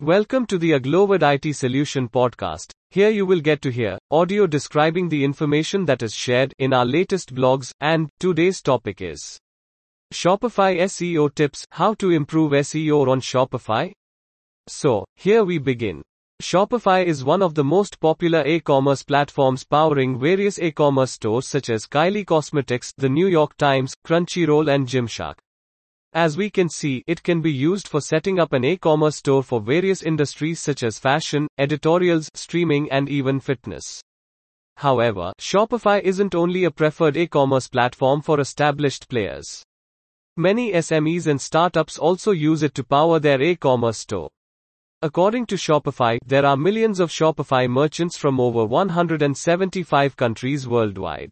Welcome to the Aglowid IT Solution podcast. Here you will get to hear audio describing the information that is shared in our latest blogs, and today's topic is Shopify SEO tips how to improve SEO on Shopify. So, here we begin. Shopify is one of the most popular e-commerce platforms powering various e-commerce stores such as Kylie Cosmetics, The New York Times, Crunchyroll and Gymshark. As we can see, it can be used for setting up an e-commerce store for various industries such as fashion, editorials, streaming and even fitness. However, Shopify isn't only a preferred e-commerce platform for established players. Many SMEs and startups also use it to power their e-commerce store. According to Shopify, there are millions of Shopify merchants from over 175 countries worldwide.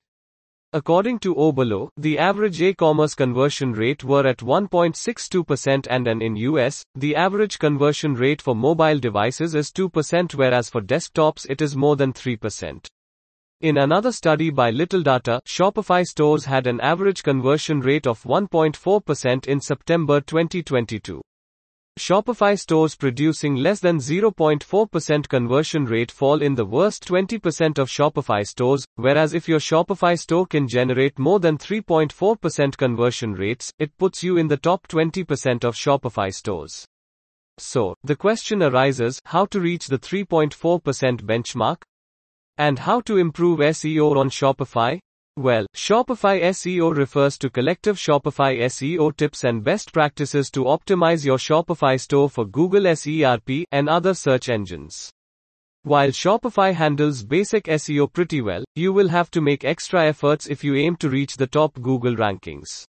According to Oberlo, the average e-commerce conversion rate were at 1.62% and in US, the average conversion rate for mobile devices is 2% whereas for desktops it is more than 3%. In another study by Littledata, Shopify stores had an average conversion rate of 1.4% in September 2022. Shopify stores producing less than 0.4% conversion rate fall in the worst 20% of Shopify stores, whereas if your Shopify store can generate more than 3.4% conversion rates, it puts you in the top 20% of Shopify stores. So, the question arises, how to reach the 3.4% benchmark? And how to improve SEO on Shopify? Well, Shopify SEO refers to collective Shopify SEO tips and best practices to optimize your Shopify store for Google SERP and other search engines. While Shopify handles basic SEO pretty well, you will have to make extra efforts if you aim to reach the top Google rankings.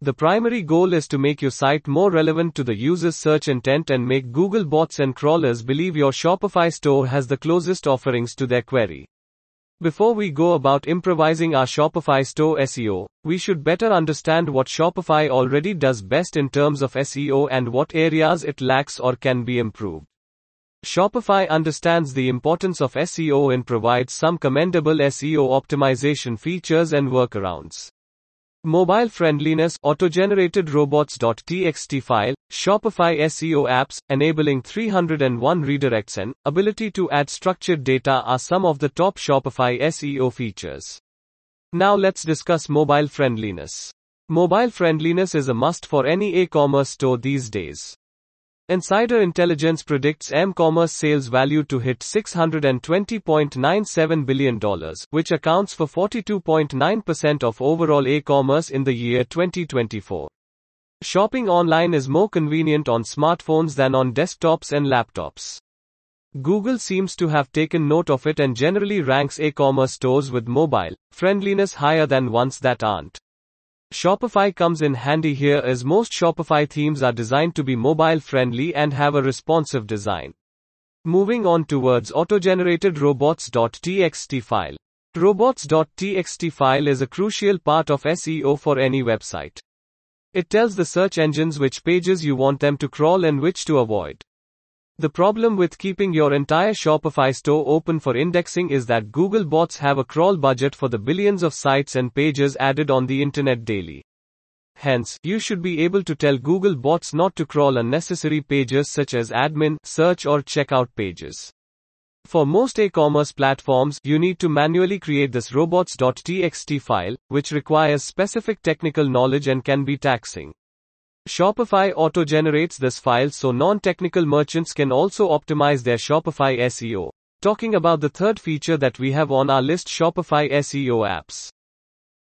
The primary goal is to make your site more relevant to the user's search intent and make Google bots and crawlers believe your Shopify store has the closest offerings to their query. Before we go about improvising our Shopify store SEO, we should better understand what Shopify already does best in terms of SEO and what areas it lacks or can be improved. Shopify understands the importance of SEO and provides some commendable SEO optimization features and workarounds. Mobile friendliness, auto-generated robots.txt file, Shopify SEO apps, enabling 301 redirects and ability to add structured data are some of the top Shopify SEO features. Now let's discuss mobile friendliness. Mobile friendliness is a must for any e-commerce store these days. Insider Intelligence predicts m-commerce sales value to hit $620.97 billion, which accounts for 42.9% of overall e-commerce in the year 2024. Shopping online is more convenient on smartphones than on desktops and laptops. Google seems to have taken note of it and generally ranks e-commerce stores with mobile friendliness higher than ones that aren't. Shopify comes in handy here as most Shopify themes are designed to be mobile friendly and have a responsive design. Moving on towards auto-generated robots.txt file. Robots.txt file is a crucial part of SEO for any website. It tells the search engines which pages you want them to crawl and which to avoid. The problem with keeping your entire Shopify store open for indexing is that Google bots have a crawl budget for the billions of sites and pages added on the internet daily. Hence, you should be able to tell Google bots not to crawl unnecessary pages such as admin, search or checkout pages. For most e-commerce platforms, you need to manually create this robots.txt file, which requires specific technical knowledge and can be taxing. Shopify auto-generates this file so non-technical merchants can also optimize their Shopify SEO. Talking about the third feature that we have on our list Shopify SEO apps.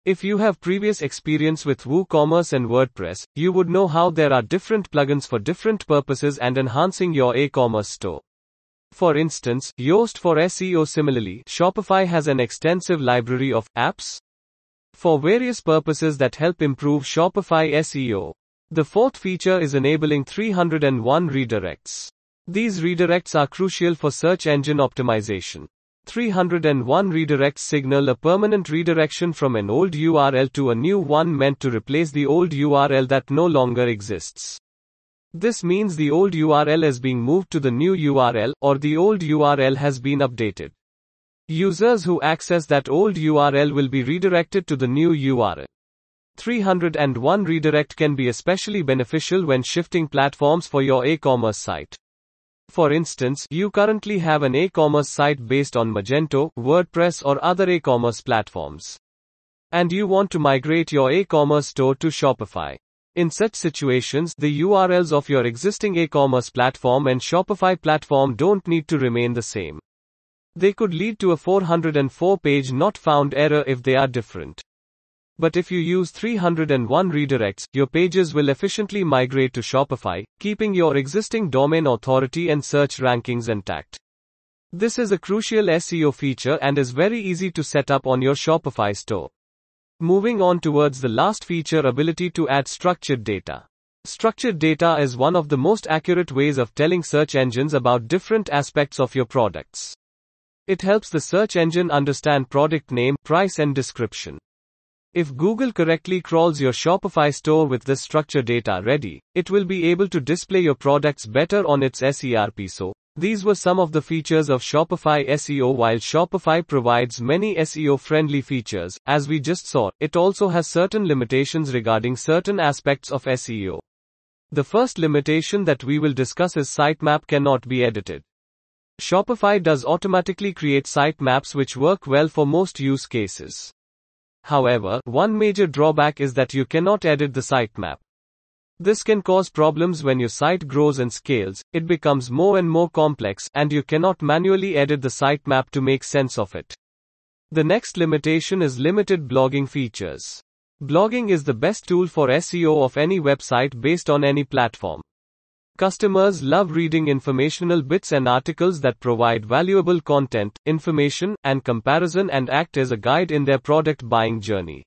If you have previous experience with WooCommerce and WordPress, you would know how there are different plugins for different purposes and enhancing your e-commerce store. For instance, Yoast for SEO similarly, Shopify has an extensive library of apps for various purposes that help improve Shopify SEO. The fourth feature is enabling 301 redirects. These redirects are crucial for search engine optimization. 301 redirects signal a permanent redirection from an old URL to a new one meant to replace the old URL that no longer exists. This means the old URL is being moved to the new URL, or the old URL has been updated. Users who access that old URL will be redirected to the new URL. 301 redirect can be especially beneficial when shifting platforms for your e-commerce site. For instance, you currently have an e-commerce site based on Magento, WordPress or other e-commerce platforms. And you want to migrate your e-commerce store to Shopify. In such situations, the URLs of your existing e-commerce platform and Shopify platform don't need to remain the same. They could lead to a 404 page not found error if they are different. But if you use 301 redirects, your pages will efficiently migrate to Shopify, keeping your existing domain authority and search rankings intact. This is a crucial SEO feature and is very easy to set up on your Shopify store. Moving on towards the last feature ability to add structured data. Structured data is one of the most accurate ways of telling search engines about different aspects of your products. It helps the search engine understand product name, price and description. If Google correctly crawls your Shopify store with this structured data ready, it will be able to display your products better on its SERP. So, these were some of the features of Shopify SEO. While Shopify provides many SEO friendly features, as we just saw, it also has certain limitations regarding certain aspects of SEO. The first limitation that we will discuss is sitemap cannot be edited. Shopify does automatically create sitemaps which work well for most use cases. However, one major drawback is that you cannot edit the sitemap. This can cause problems when your site grows and scales, it becomes more and more complex, and you cannot manually edit the sitemap to make sense of it. The next limitation is limited blogging features. Blogging is the best tool for SEO of any website based on any platform. Customers love reading informational bits and articles that provide valuable content, information, and comparison and act as a guide in their product buying journey.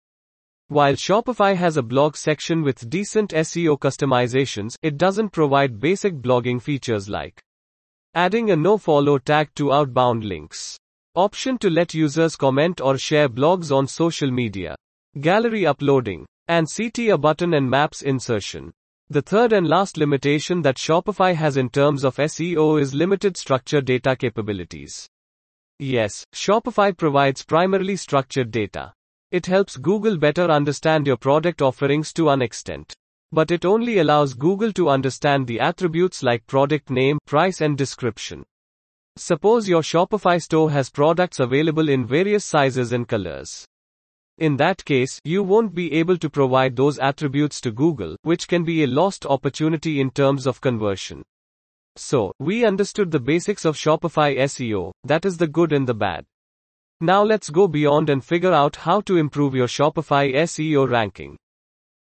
While Shopify has a blog section with decent SEO customizations, it doesn't provide basic blogging features like adding a nofollow tag to outbound links, option to let users comment or share blogs on social media, gallery uploading, and CTA button and maps insertion. The third and last limitation that Shopify has in terms of SEO is limited structured data capabilities. Yes, Shopify provides primarily structured data. It helps Google better understand your product offerings to an extent. But it only allows Google to understand the attributes like product name, price, and description. Suppose your Shopify store has products available in various sizes and colors. In that case, you won't be able to provide those attributes to Google, which can be a lost opportunity in terms of conversion. So, we understood the basics of Shopify SEO, that is the good and the bad. Now let's go beyond and figure out how to improve your Shopify SEO ranking.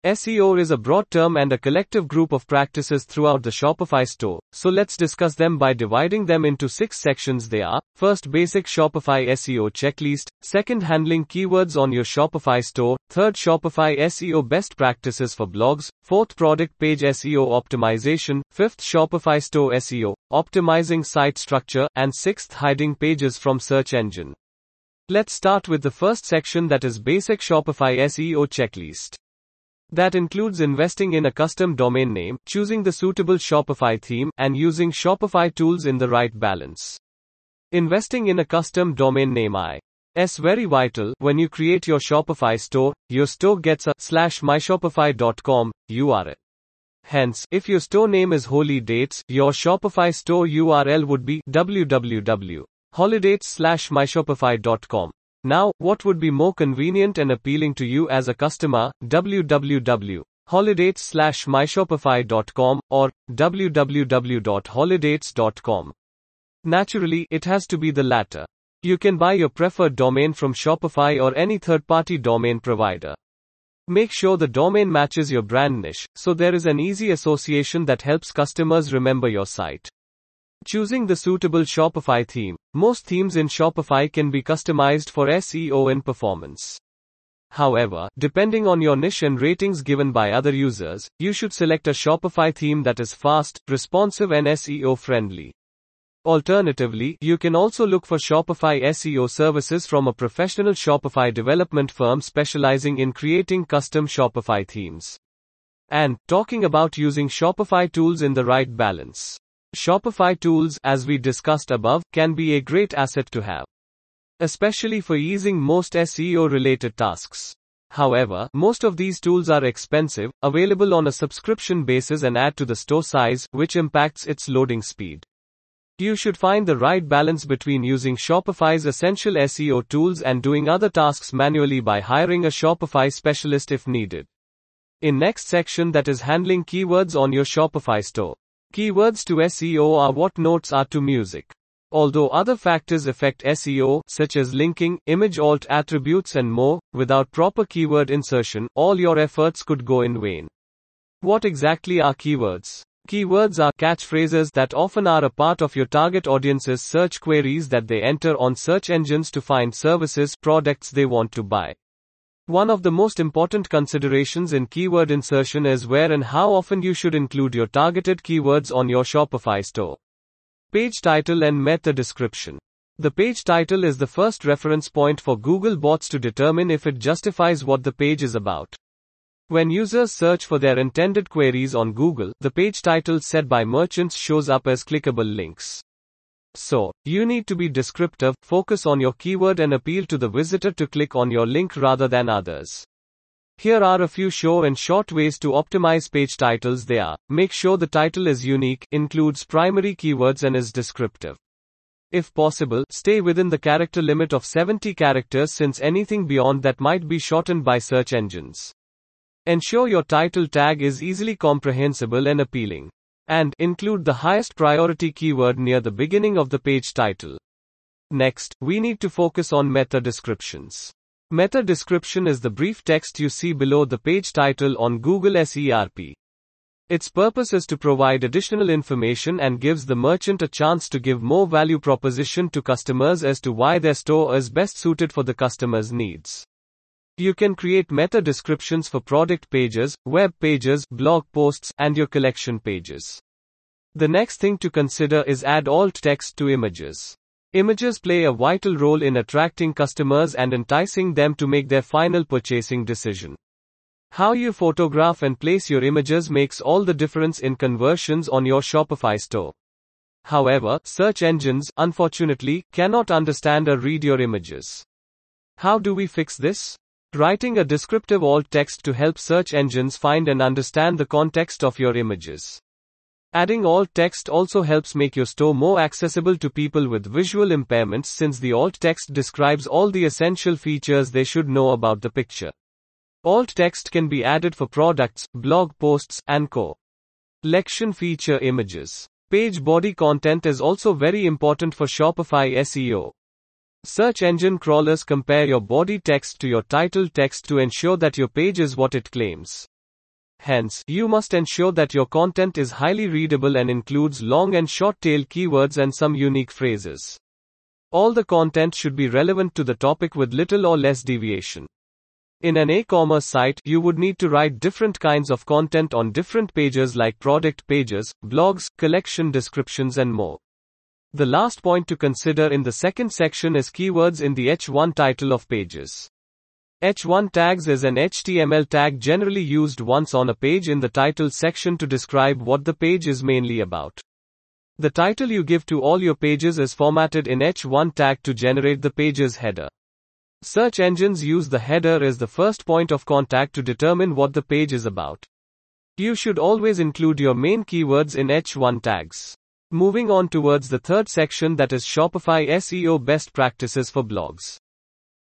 SEO is a broad term and a collective group of practices throughout the Shopify store, so let's discuss them by dividing them into six sections they are. First, basic Shopify SEO checklist. Second, handling keywords on your Shopify store. Third, Shopify SEO best practices for blogs. Fourth, product page SEO optimization. Fifth, Shopify store SEO, optimizing site structure. And sixth, hiding pages from search engine. Let's start with the first section that is basic Shopify SEO checklist. That includes investing in a custom domain name, choosing the suitable Shopify theme, and using Shopify tools in the right balance. Investing in a custom domain name I. S very vital. When you create your Shopify store, your store gets a slash myshopify.com URL. Hence, if your store name is Holy Dates, your Shopify store URL would be www.holidates slash myshopify.com. Now, what would be more convenient and appealing to you as a customer? www.holidates/myshopify.com or www.holidates.com. Naturally, it has to be the latter. You can buy your preferred domain from Shopify or any third-party domain provider. Make sure the domain matches your brand niche, so there is an easy association that helps customers remember your site. Choosing the suitable Shopify theme. Most themes in Shopify can be customized for SEO and performance. However, depending on your niche and ratings given by other users, you should select a Shopify theme that is fast, responsive, and SEO friendly. Alternatively, you can also look for Shopify SEO services from a professional Shopify development firm specializing in creating custom Shopify themes. And, talking about using Shopify tools in the right balance. Shopify tools, as we discussed above, can be a great asset to have. Especially for easing most SEO related tasks. However, most of these tools are expensive, available on a subscription basis and add to the store size, which impacts its loading speed. You should find the right balance between using Shopify's essential SEO tools and doing other tasks manually by hiring a Shopify specialist if needed. In next section that is handling keywords on your Shopify store. Keywords to SEO are what notes are to music. Although other factors affect SEO, such as linking, image alt attributes and more, without proper keyword insertion, all your efforts could go in vain. What exactly are keywords? Keywords are catchphrases that often are a part of your target audience's search queries that they enter on search engines to find services, products they want to buy. One of the most important considerations in keyword insertion is where and how often you should include your targeted keywords on your Shopify store. Page title and meta description. The page title is the first reference point for Google bots to determine if it justifies what the page is about. When users search for their intended queries on Google, the page title set by merchants shows up as clickable links. So, you need to be descriptive, focus on your keyword and appeal to the visitor to click on your link rather than others. Here are a few show and short ways to optimize page titles they are. Make sure the title is unique, includes primary keywords and is descriptive. If possible, stay within the character limit of 70 characters since anything beyond that might be shortened by search engines. Ensure your title tag is easily comprehensible and appealing. And include the highest priority keyword near the beginning of the page title. Next, we need to focus on meta descriptions. Meta description is the brief text you see below the page title on Google SERP. Its purpose is to provide additional information and gives the merchant a chance to give more value proposition to customers as to why their store is best suited for the customer's needs. You can create meta descriptions for product pages, web pages, blog posts, and your collection pages. The next thing to consider is add alt text to images. Images play a vital role in attracting customers and enticing them to make their final purchasing decision. How you photograph and place your images makes all the difference in conversions on your Shopify store. However, search engines, unfortunately, cannot understand or read your images. How do we fix this? Writing a descriptive alt text to help search engines find and understand the context of your images. Adding alt text also helps make your store more accessible to people with visual impairments since the alt text describes all the essential features they should know about the picture. Alt text can be added for products, blog posts, and co. Lection feature images. Page body content is also very important for Shopify SEO. Search engine crawlers compare your body text to your title text to ensure that your page is what it claims. Hence, you must ensure that your content is highly readable and includes long and short tail keywords and some unique phrases. All the content should be relevant to the topic with little or less deviation. In an e-commerce site, you would need to write different kinds of content on different pages like product pages, blogs, collection descriptions and more. The last point to consider in the second section is keywords in the H1 title of pages. H1 tags is an HTML tag generally used once on a page in the title section to describe what the page is mainly about. The title you give to all your pages is formatted in H1 tag to generate the page's header. Search engines use the header as the first point of contact to determine what the page is about. You should always include your main keywords in H1 tags. Moving on towards the third section that is Shopify SEO best practices for blogs.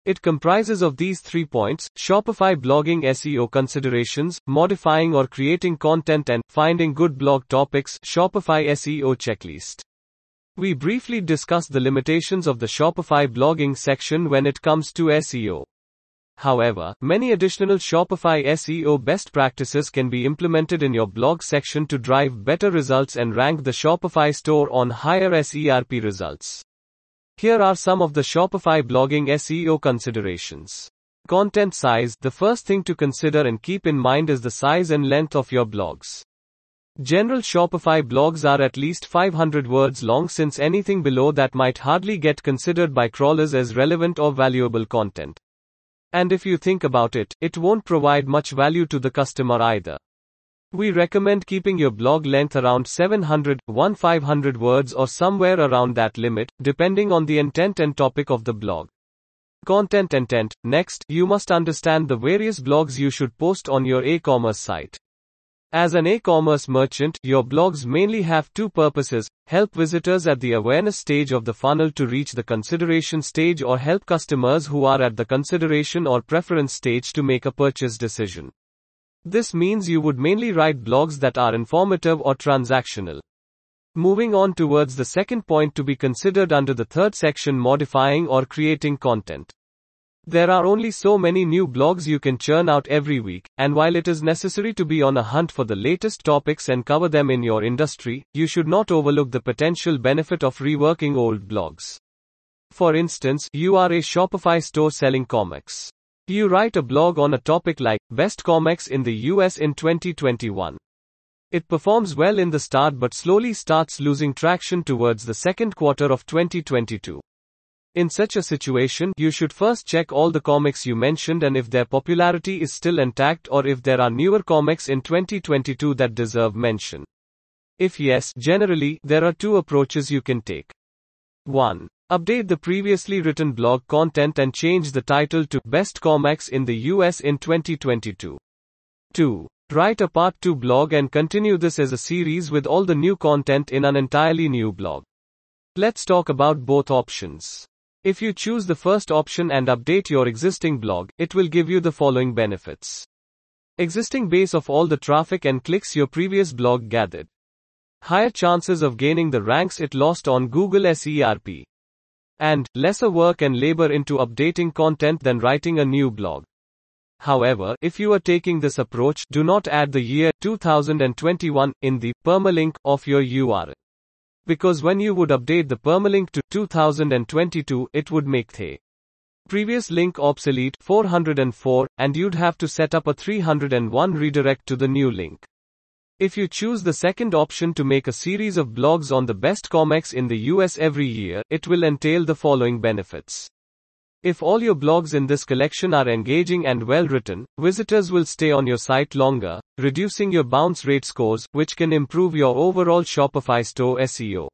It comprises of these three points, Shopify blogging SEO considerations, modifying or creating content and finding good blog topics, Shopify SEO checklist. We briefly discussed the limitations of the Shopify blogging section when it comes to SEO. However, many additional Shopify SEO best practices can be implemented in your blog section to drive better results and rank the Shopify store on higher SERP results. Here are some of the Shopify blogging SEO considerations. Content size The first thing to consider and keep in mind is the size and length of your blogs. General Shopify blogs are at least 500 words long since anything below that might hardly get considered by crawlers as relevant or valuable content. And if you think about it, it won't provide much value to the customer either. We recommend keeping your blog length around 700, 1500 words or somewhere around that limit, depending on the intent and topic of the blog. Content intent. Next, you must understand the various blogs you should post on your e-commerce site. As an e-commerce merchant, your blogs mainly have two purposes, help visitors at the awareness stage of the funnel to reach the consideration stage or help customers who are at the consideration or preference stage to make a purchase decision. This means you would mainly write blogs that are informative or transactional. Moving on towards the second point to be considered under the third section modifying or creating content. There are only so many new blogs you can churn out every week, and while it is necessary to be on a hunt for the latest topics and cover them in your industry, you should not overlook the potential benefit of reworking old blogs. For instance, you are a Shopify store selling comics. You write a blog on a topic like Best Comics in the US in 2021. It performs well in the start but slowly starts losing traction towards the second quarter of 2022. In such a situation, you should first check all the comics you mentioned and if their popularity is still intact or if there are newer comics in 2022 that deserve mention. If yes, generally, there are two approaches you can take. 1. Update the previously written blog content and change the title to Best Comics in the US in 2022. 2. Write a part 2 blog and continue this as a series with all the new content in an entirely new blog. Let's talk about both options. If you choose the first option and update your existing blog, it will give you the following benefits. Existing base of all the traffic and clicks your previous blog gathered. Higher chances of gaining the ranks it lost on Google SERP. And, lesser work and labor into updating content than writing a new blog. However, if you are taking this approach, do not add the year 2021 in the permalink of your URL. Because when you would update the permalink to 2022, it would make the previous link obsolete 404, and you'd have to set up a 301 redirect to the new link. If you choose the second option to make a series of blogs on the best comics in the US every year, it will entail the following benefits. If all your blogs in this collection are engaging and well written, visitors will stay on your site longer, reducing your bounce rate scores, which can improve your overall Shopify store SEO.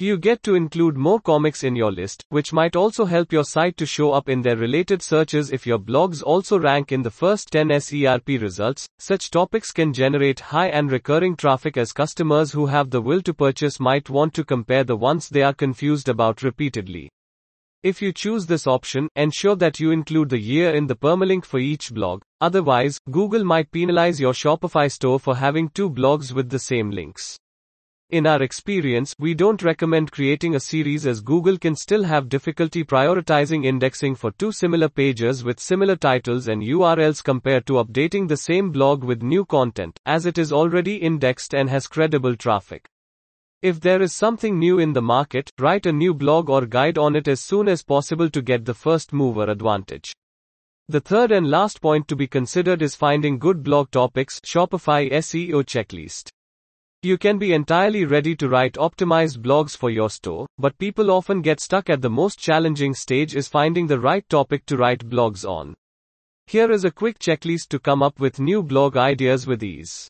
You get to include more comics in your list, which might also help your site to show up in their related searches if your blogs also rank in the first 10 SERP results. Such topics can generate high and recurring traffic as customers who have the will to purchase might want to compare the ones they are confused about repeatedly. If you choose this option, ensure that you include the year in the permalink for each blog. Otherwise, Google might penalize your Shopify store for having two blogs with the same links. In our experience, we don't recommend creating a series as Google can still have difficulty prioritizing indexing for two similar pages with similar titles and URLs compared to updating the same blog with new content, as it is already indexed and has credible traffic. If there is something new in the market, write a new blog or guide on it as soon as possible to get the first mover advantage. The third and last point to be considered is finding good blog topics, Shopify SEO checklist. You can be entirely ready to write optimized blogs for your store, but people often get stuck at the most challenging stage is finding the right topic to write blogs on. Here is a quick checklist to come up with new blog ideas with ease.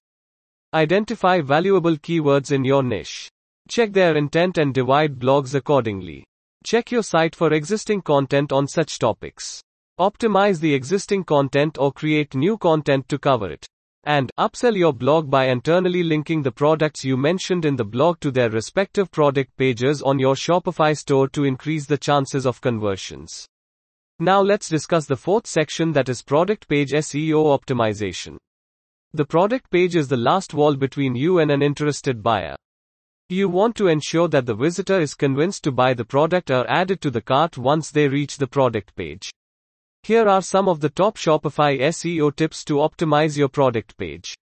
Identify valuable keywords in your niche. Check their intent and divide blogs accordingly. Check your site for existing content on such topics. Optimize the existing content or create new content to cover it. And upsell your blog by internally linking the products you mentioned in the blog to their respective product pages on your Shopify store to increase the chances of conversions. Now let's discuss the fourth section that is product page SEO optimization. The product page is the last wall between you and an interested buyer. You want to ensure that the visitor is convinced to buy the product or add it to the cart once they reach the product page. Here are some of the top Shopify SEO tips to optimize your product page.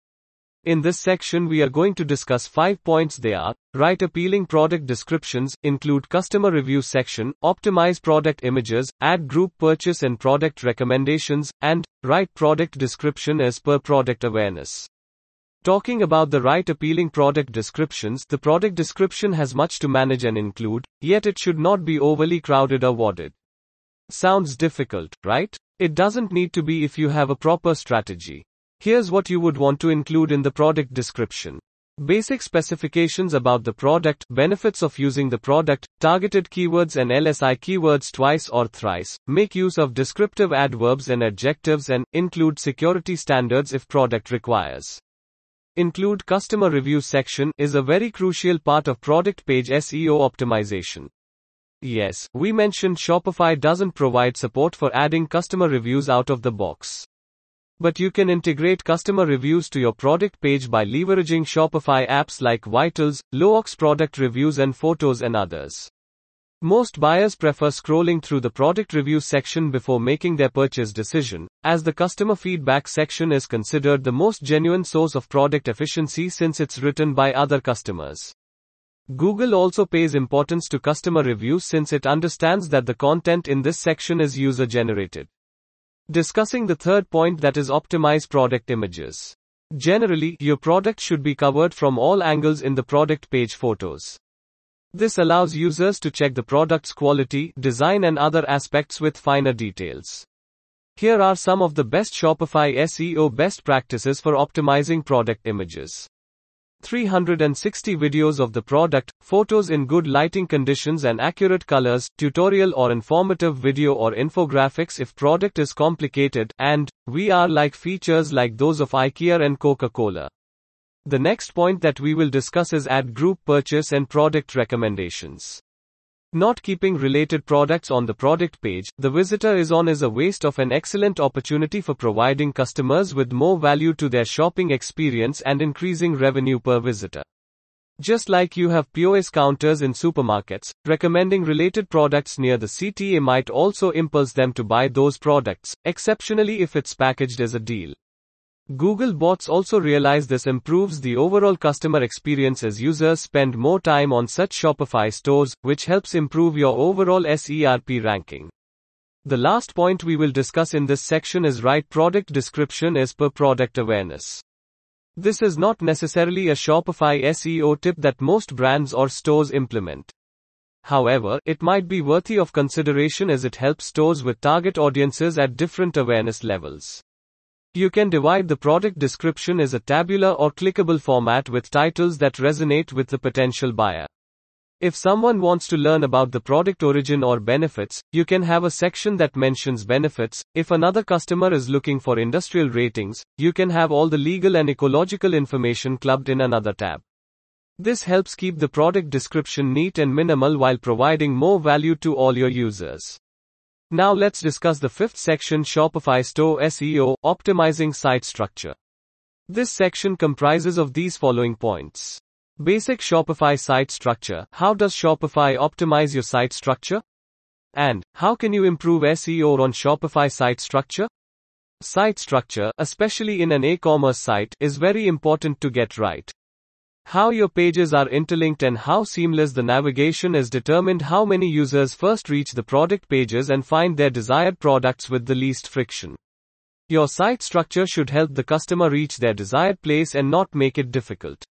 In this section, we are going to discuss 5 points they are write appealing product descriptions, include customer review section, optimize product images, add group purchase and product recommendations, and write product description as per product awareness. Talking about the right appealing product descriptions, the product description has much to manage and include, yet it should not be overly crowded or worded. Sounds difficult, right? It doesn't need to be if you have a proper strategy. Here's what you would want to include in the product description. Basic specifications about the product, benefits of using the product, targeted keywords and LSI keywords twice or thrice, make use of descriptive adverbs and adjectives and include security standards if product requires. Include customer review section is a very crucial part of product page SEO optimization. Yes, we mentioned Shopify doesn't provide support for adding customer reviews out of the box. But you can integrate customer reviews to your product page by leveraging Shopify apps like Vitals, Loox product reviews and photos and others. Most buyers prefer scrolling through the product review section before making their purchase decision, as the customer feedback section is considered the most genuine source of product efficiency since it's written by other customers. Google also pays importance to customer reviews since it understands that the content in this section is user generated. Discussing the third point that is optimize product images. Generally, your product should be covered from all angles in the product page photos. This allows users to check the product's quality, design and other aspects with finer details. Here are some of the best Shopify SEO best practices for optimizing product images. 360 videos of the product, photos in good lighting conditions and accurate colors, tutorial or informative video or infographics if product is complicated, and VR-like features like those of IKEA and Coca-Cola. The next point that we will discuss is ad group purchase and product recommendations. Not keeping related products on the product page the visitor is on is a waste of an excellent opportunity for providing customers with more value to their shopping experience and increasing revenue per visitor. Just like you have POS counters in supermarkets, recommending related products near the CTA might also impulse them to buy those products, exceptionally if it's packaged as a deal. Google bots also realize this improves the overall customer experience as users spend more time on such Shopify stores, which helps improve your overall SERP ranking. The last point we will discuss in this section is right product description as per product awareness. This is not necessarily a Shopify SEO tip that most brands or stores implement. However, it might be worthy of consideration as it helps stores with target audiences at different awareness levels. You can divide the product description as a tabular or clickable format with titles that resonate with the potential buyer. If someone wants to learn about the product origin or benefits, you can have a section that mentions benefits. If another customer is looking for industrial ratings, you can have all the legal and ecological information clubbed in another tab. This helps keep the product description neat and minimal while providing more value to all your users. Now let's discuss the fifth section Shopify Store SEO, optimizing site structure. This section comprises of these following points. Basic Shopify site structure. How does Shopify optimize your site structure? And, how can you improve SEO on Shopify site structure? Site structure, especially in an e-commerce site, is very important to get right. How your pages are interlinked and how seamless the navigation is determined how many users first reach the product pages and find their desired products with the least friction. Your site structure should help the customer reach their desired place and not make it difficult.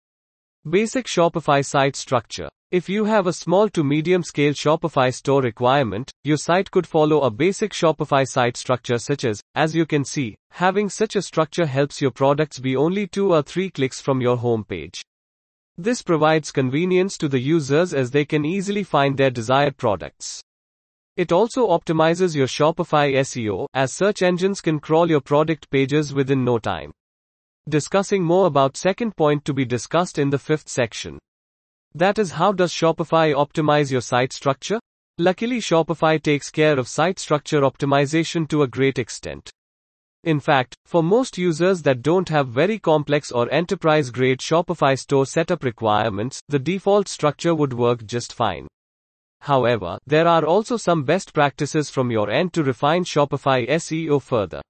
Basic Shopify site structure. If you have a small to medium scale Shopify store requirement, your site could follow a basic Shopify site structure such as, as you can see, having such a structure helps your products be only two or three clicks from your home page. This provides convenience to the users as they can easily find their desired products. It also optimizes your Shopify SEO, as search engines can crawl your product pages within no time. Discussing more about second point to be discussed in the fifth section. That is how does Shopify optimize your site structure? Luckily Shopify takes care of site structure optimization to a great extent. In fact, for most users that don't have very complex or enterprise grade Shopify store setup requirements, the default structure would work just fine. However, there are also some best practices from your end to refine Shopify SEO further.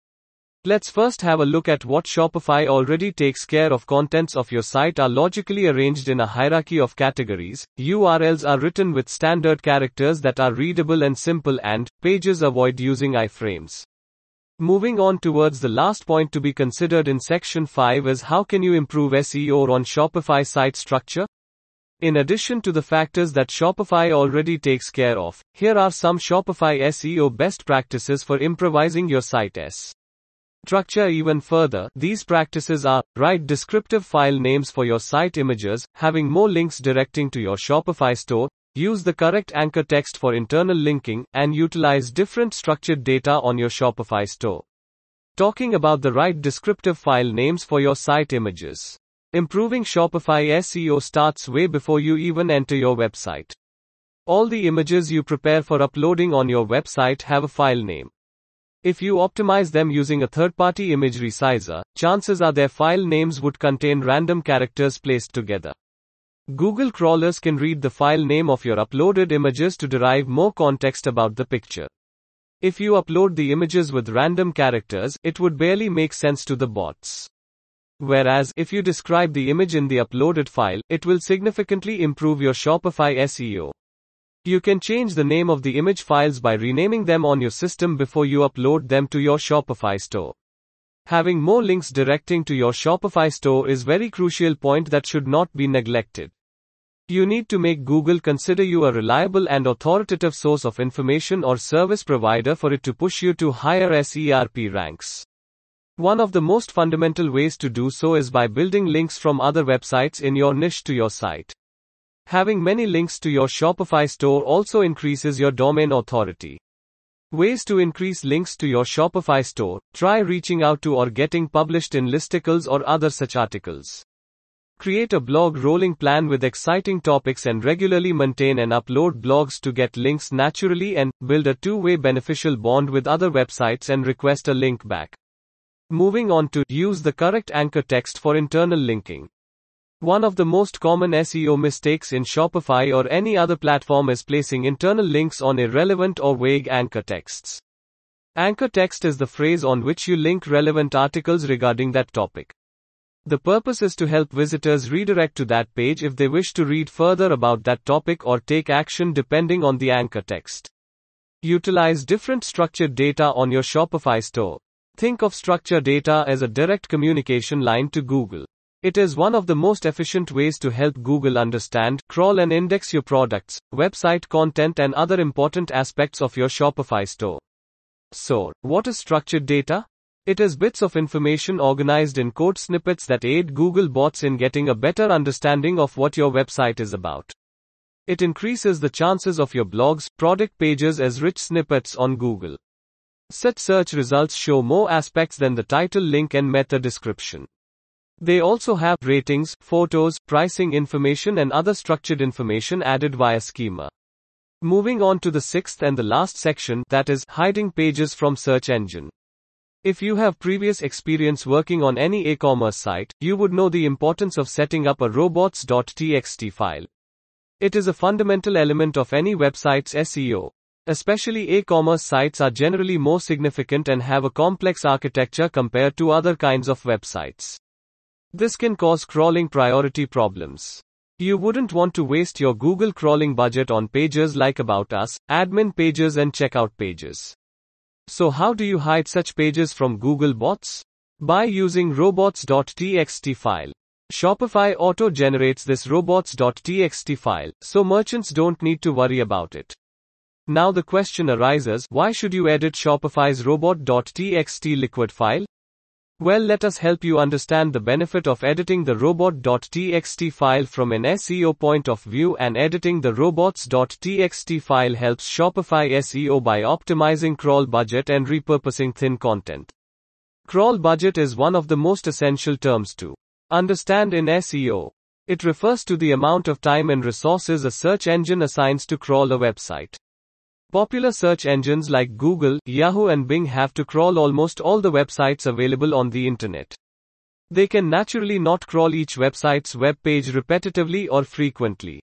Let's first have a look at what Shopify already takes care of. Contents of your site are logically arranged in a hierarchy of categories, URLs are written with standard characters that are readable and simple, and pages avoid using iframes. Moving on towards the last point to be considered in section 5 is how can you improve SEO on Shopify site structure? In addition to the factors that Shopify already takes care of, here are some Shopify SEO best practices for improvising your site's structure even further. These practices are write descriptive file names for your site images, having more links directing to your Shopify store, Use the correct anchor text for internal linking, and utilize different structured data on your Shopify store. Talking about the right descriptive file names for your site images. Improving Shopify SEO starts way before you even enter your website. All the images you prepare for uploading on your website have a file name. If you optimize them using a third party image resizer, chances are their file names would contain random characters placed together. Google crawlers can read the file name of your uploaded images to derive more context about the picture. If you upload the images with random characters, it would barely make sense to the bots. Whereas, if you describe the image in the uploaded file, it will significantly improve your Shopify SEO. You can change the name of the image files by renaming them on your system before you upload them to your Shopify store. Having more links directing to your Shopify store is very crucial point that should not be neglected. You need to make Google consider you a reliable and authoritative source of information or service provider for it to push you to higher SERP ranks. One of the most fundamental ways to do so is by building links from other websites in your niche to your site. Having many links to your Shopify store also increases your domain authority. Ways to increase links to your Shopify store try reaching out to or getting published in listicles or other such articles. Create a blog rolling plan with exciting topics and regularly maintain and upload blogs to get links naturally and build a two way beneficial bond with other websites and request a link back. Moving on to use the correct anchor text for internal linking. One of the most common SEO mistakes in Shopify or any other platform is placing internal links on irrelevant or vague anchor texts. Anchor text is the phrase on which you link relevant articles regarding that topic. The purpose is to help visitors redirect to that page if they wish to read further about that topic or take action depending on the anchor text. Utilize different structured data on your Shopify store. Think of structured data as a direct communication line to Google. It is one of the most efficient ways to help Google understand, crawl and index your products, website content and other important aspects of your Shopify store. So, what is structured data? It is bits of information organized in code snippets that aid Google bots in getting a better understanding of what your website is about. It increases the chances of your blogs, product pages as rich snippets on Google. Such search results show more aspects than the title link and meta description. They also have ratings, photos, pricing information and other structured information added via schema. Moving on to the sixth and the last section, that is, hiding pages from search engine. If you have previous experience working on any e-commerce site, you would know the importance of setting up a robots.txt file. It is a fundamental element of any website's SEO. Especially e-commerce sites are generally more significant and have a complex architecture compared to other kinds of websites. This can cause crawling priority problems. You wouldn't want to waste your Google crawling budget on pages like About Us, admin pages, and checkout pages. So, how do you hide such pages from Google bots? By using robots.txt file. Shopify auto generates this robots.txt file, so merchants don't need to worry about it. Now the question arises why should you edit Shopify's robot.txt liquid file? Well, let us help you understand the benefit of editing the robot.txt file from an SEO point of view and editing the robots.txt file helps Shopify SEO by optimizing crawl budget and repurposing thin content. Crawl budget is one of the most essential terms to understand in SEO. It refers to the amount of time and resources a search engine assigns to crawl a website. Popular search engines like Google, Yahoo, and Bing have to crawl almost all the websites available on the internet. They can naturally not crawl each website's web page repetitively or frequently.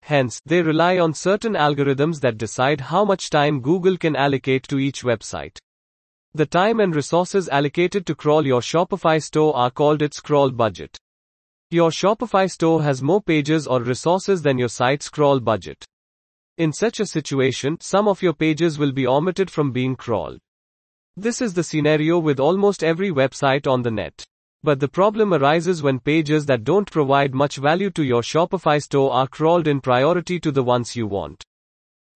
Hence, they rely on certain algorithms that decide how much time Google can allocate to each website. The time and resources allocated to crawl your Shopify store are called its crawl budget. Your Shopify store has more pages or resources than your site's crawl budget. In such a situation, some of your pages will be omitted from being crawled. This is the scenario with almost every website on the net. But the problem arises when pages that don't provide much value to your Shopify store are crawled in priority to the ones you want.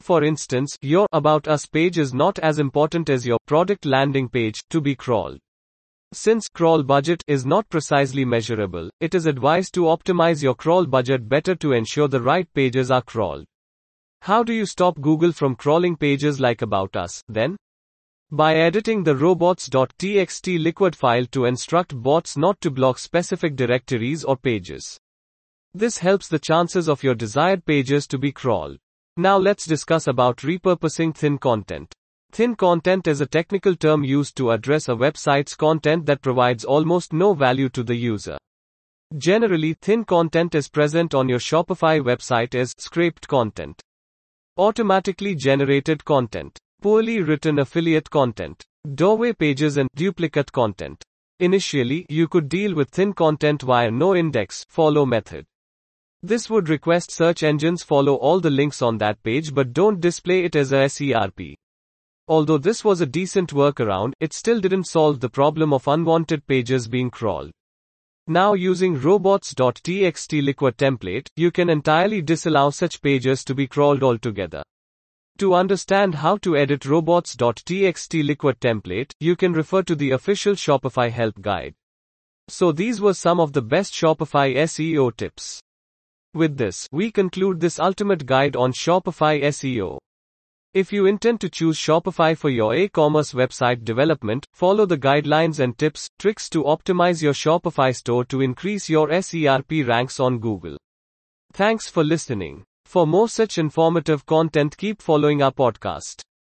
For instance, your About Us page is not as important as your product landing page to be crawled. Since crawl budget is not precisely measurable, it is advised to optimize your crawl budget better to ensure the right pages are crawled. How do you stop Google from crawling pages like About Us, then? By editing the robots.txt liquid file to instruct bots not to block specific directories or pages. This helps the chances of your desired pages to be crawled. Now let's discuss about repurposing thin content. Thin content is a technical term used to address a website's content that provides almost no value to the user. Generally, thin content is present on your Shopify website as scraped content, automatically generated content, poorly written affiliate content, doorway pages, and duplicate content. Initially, you could deal with thin content via no index follow method. This would request search engines follow all the links on that page but don't display it as a SERP. Although this was a decent workaround, it still didn't solve the problem of unwanted pages being crawled. Now using robots.txt liquid template, you can entirely disallow such pages to be crawled altogether. To understand how to edit robots.txt liquid template, you can refer to the official Shopify help guide. So these were some of the best Shopify SEO tips. With this, we conclude this ultimate guide on Shopify SEO. If you intend to choose Shopify for your e-commerce website development, follow the guidelines and tips, tricks to optimize your Shopify store to increase your SERP ranks on Google. Thanks for listening. For more such informative content, keep following our podcast.